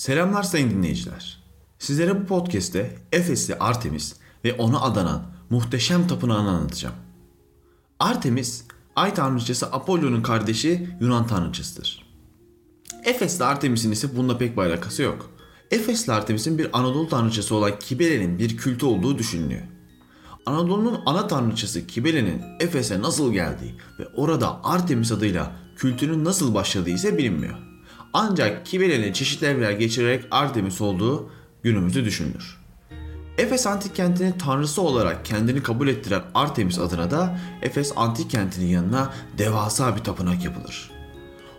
Selamlar sayın dinleyiciler. Sizlere bu podcast'te Efesli Artemis ve ona adanan muhteşem tapınağını anlatacağım. Artemis, ay tanrıçası Apollo'nun kardeşi Yunan tanrıçasıdır. Efesli Artemis'in ise bununla pek bir alakası yok. Efesli Artemis'in bir Anadolu tanrıçası olan Kibele'nin bir kültü olduğu düşünülüyor. Anadolu'nun ana tanrıçası Kibele'nin Efes'e nasıl geldiği ve orada Artemis adıyla kültünün nasıl başladığı ise bilinmiyor. Ancak Kibele'nin çeşitli evler geçirerek Artemis olduğu günümüzde düşünülür. Efes antik kentinin tanrısı olarak kendini kabul ettiren Artemis adına da Efes antik kentinin yanına devasa bir tapınak yapılır.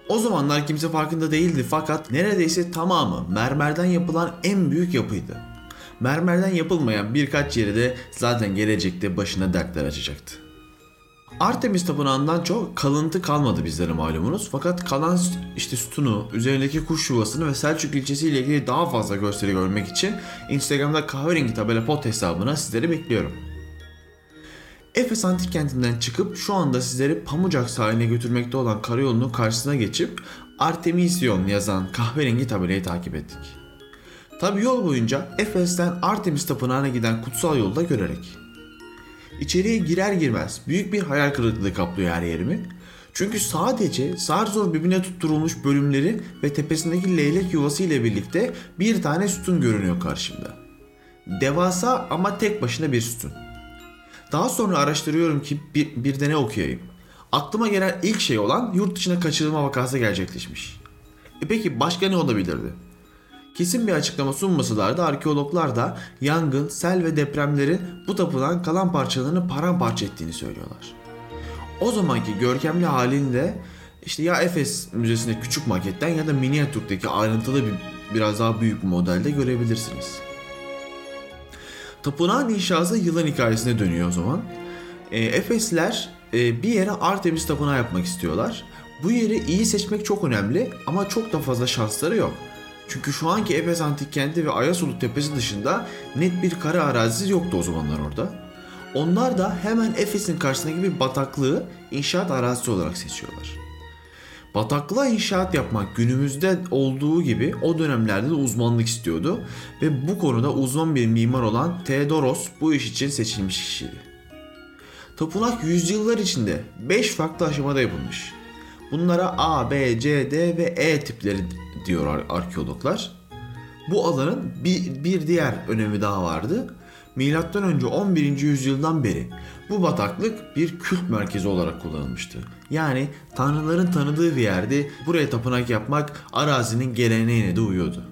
O zamanlar kimse farkında değildi fakat neredeyse tamamı mermerden yapılan en büyük yapıydı. Mermerden yapılmayan birkaç yeri de zaten gelecekte başına dertler açacaktı. Artemis tapınağından çok kalıntı kalmadı bizlere malumunuz. Fakat kalan işte sütunu, üzerindeki kuş yuvasını ve Selçuk ilçesiyle ilgili daha fazla gösteri görmek için Instagram'da kahverengi tabela pot hesabına sizleri bekliyorum. Efes antik kentinden çıkıp şu anda sizleri Pamucak sahiline götürmekte olan karayolunun karşısına geçip Artemision yazan kahverengi tabelayı takip ettik. Tabi yol boyunca Efes'ten Artemis tapınağına giden kutsal yolu da görerek. İçeriye girer girmez büyük bir hayal kırıklığı kaplıyor her yerimi. Çünkü sadece zar zor birbirine tutturulmuş bölümleri ve tepesindeki leylek yuvası ile birlikte bir tane sütun görünüyor karşımda. Devasa ama tek başına bir sütun. Daha sonra araştırıyorum ki bir, bir de ne okuyayım. Aklıma gelen ilk şey olan yurt dışına kaçırılma vakası gerçekleşmiş. E peki başka ne olabilirdi? Kesin bir açıklama sunmasalar da arkeologlar da yangın, sel ve depremlerin bu tapınağın kalan parçalarını paramparça ettiğini söylüyorlar. O zamanki görkemli halinde işte ya Efes Müzesi'nde küçük maketten ya da minyatürdeki ayrıntılı bir biraz daha büyük modelde görebilirsiniz. Tapınağın inşası yılan hikayesine dönüyor o zaman. E, Efesler e, bir yere Artemis tapınağı yapmak istiyorlar. Bu yeri iyi seçmek çok önemli ama çok da fazla şansları yok. Çünkü şu anki Efes Antik Kenti ve Ayasulu Tepesi dışında net bir kara arazisi yoktu o zamanlar orada. Onlar da hemen Efes'in karşısındaki bir bataklığı inşaat arazisi olarak seçiyorlar. Bataklığa inşaat yapmak günümüzde olduğu gibi o dönemlerde de uzmanlık istiyordu ve bu konuda uzman bir mimar olan Theodoros bu iş için seçilmiş kişiydi. Tapınak yüzyıllar içinde 5 farklı aşamada yapılmış. Bunlara A, B, C, D ve E tipleri diyor arkeologlar. Bu alanın bir, bir diğer önemi daha vardı. Milattan önce 11. yüzyıldan beri bu bataklık bir kült merkezi olarak kullanılmıştı. Yani tanrıların tanıdığı bir yerde buraya tapınak yapmak arazinin geleneğine de uyuyordu.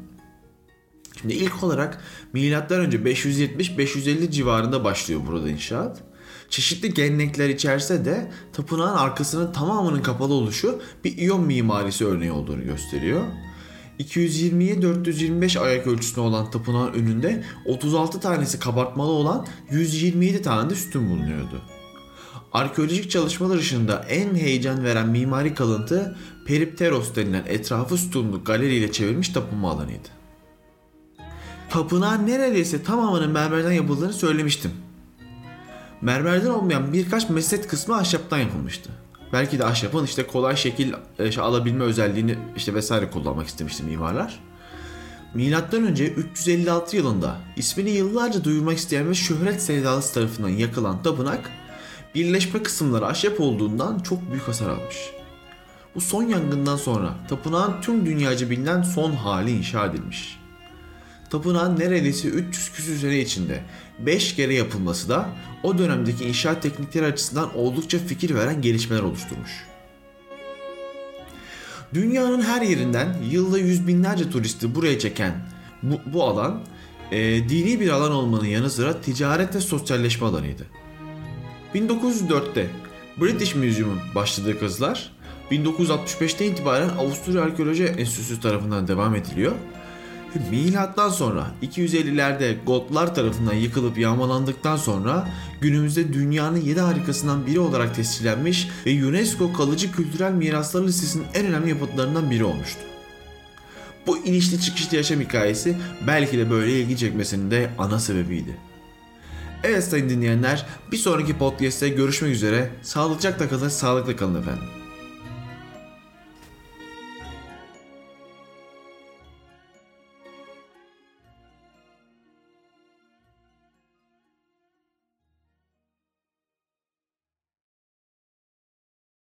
Şimdi ilk olarak milattan önce 570-550 civarında başlıyor burada inşaat. Çeşitli gelenekler içerse de tapınağın arkasının tamamının kapalı oluşu bir iyon mimarisi örneği olduğunu gösteriyor. 220'ye 425 ayak ölçüsünde olan tapınağın önünde 36 tanesi kabartmalı olan 127 tane de sütun bulunuyordu. Arkeolojik çalışmalar ışığında en heyecan veren mimari kalıntı Peripteros denilen etrafı sütunlu galeriyle çevirmiş tapınma alanıydı. Tapınağın neredeyse tamamının mermerden yapıldığını söylemiştim. Mermerden olmayan birkaç meset kısmı ahşaptan yapılmıştı. Belki de ahşabın işte kolay şekil e, alabilme özelliğini işte vesaire kullanmak istemişti mimarlar. Milattan önce 356 yılında ismini yıllarca duyurmak isteyen ve şöhret sevdalısı tarafından yakılan tapınak birleşme kısımları ahşap olduğundan çok büyük hasar almış. Bu son yangından sonra tapınağın tüm dünyaca bilinen son hali inşa edilmiş. Tapınağın neredeyse 300 küsür sene içinde 5 kere yapılması da o dönemdeki inşaat teknikleri açısından oldukça fikir veren gelişmeler oluşturmuş. Dünyanın her yerinden yılda yüz binlerce turisti buraya çeken bu, bu alan e, dini bir alan olmanın yanı sıra ticaret ve sosyalleşme alanıydı. 1904'te British Museum'un başladığı kazılar 1965'te itibaren Avusturya Arkeoloji Enstitüsü tarafından devam ediliyor Milattan sonra 250'lerde Gotlar tarafından yıkılıp yağmalandıktan sonra günümüzde dünyanın 7 harikasından biri olarak tescillenmiş ve UNESCO kalıcı kültürel miraslar listesinin en önemli yapıtlarından biri olmuştu. Bu inişli çıkışlı yaşam hikayesi belki de böyle ilgi çekmesinin de ana sebebiydi. Evet sayın dinleyenler bir sonraki podcast'te görüşmek üzere. Sağlıcakla kalın, sağlıklı kalın efendim.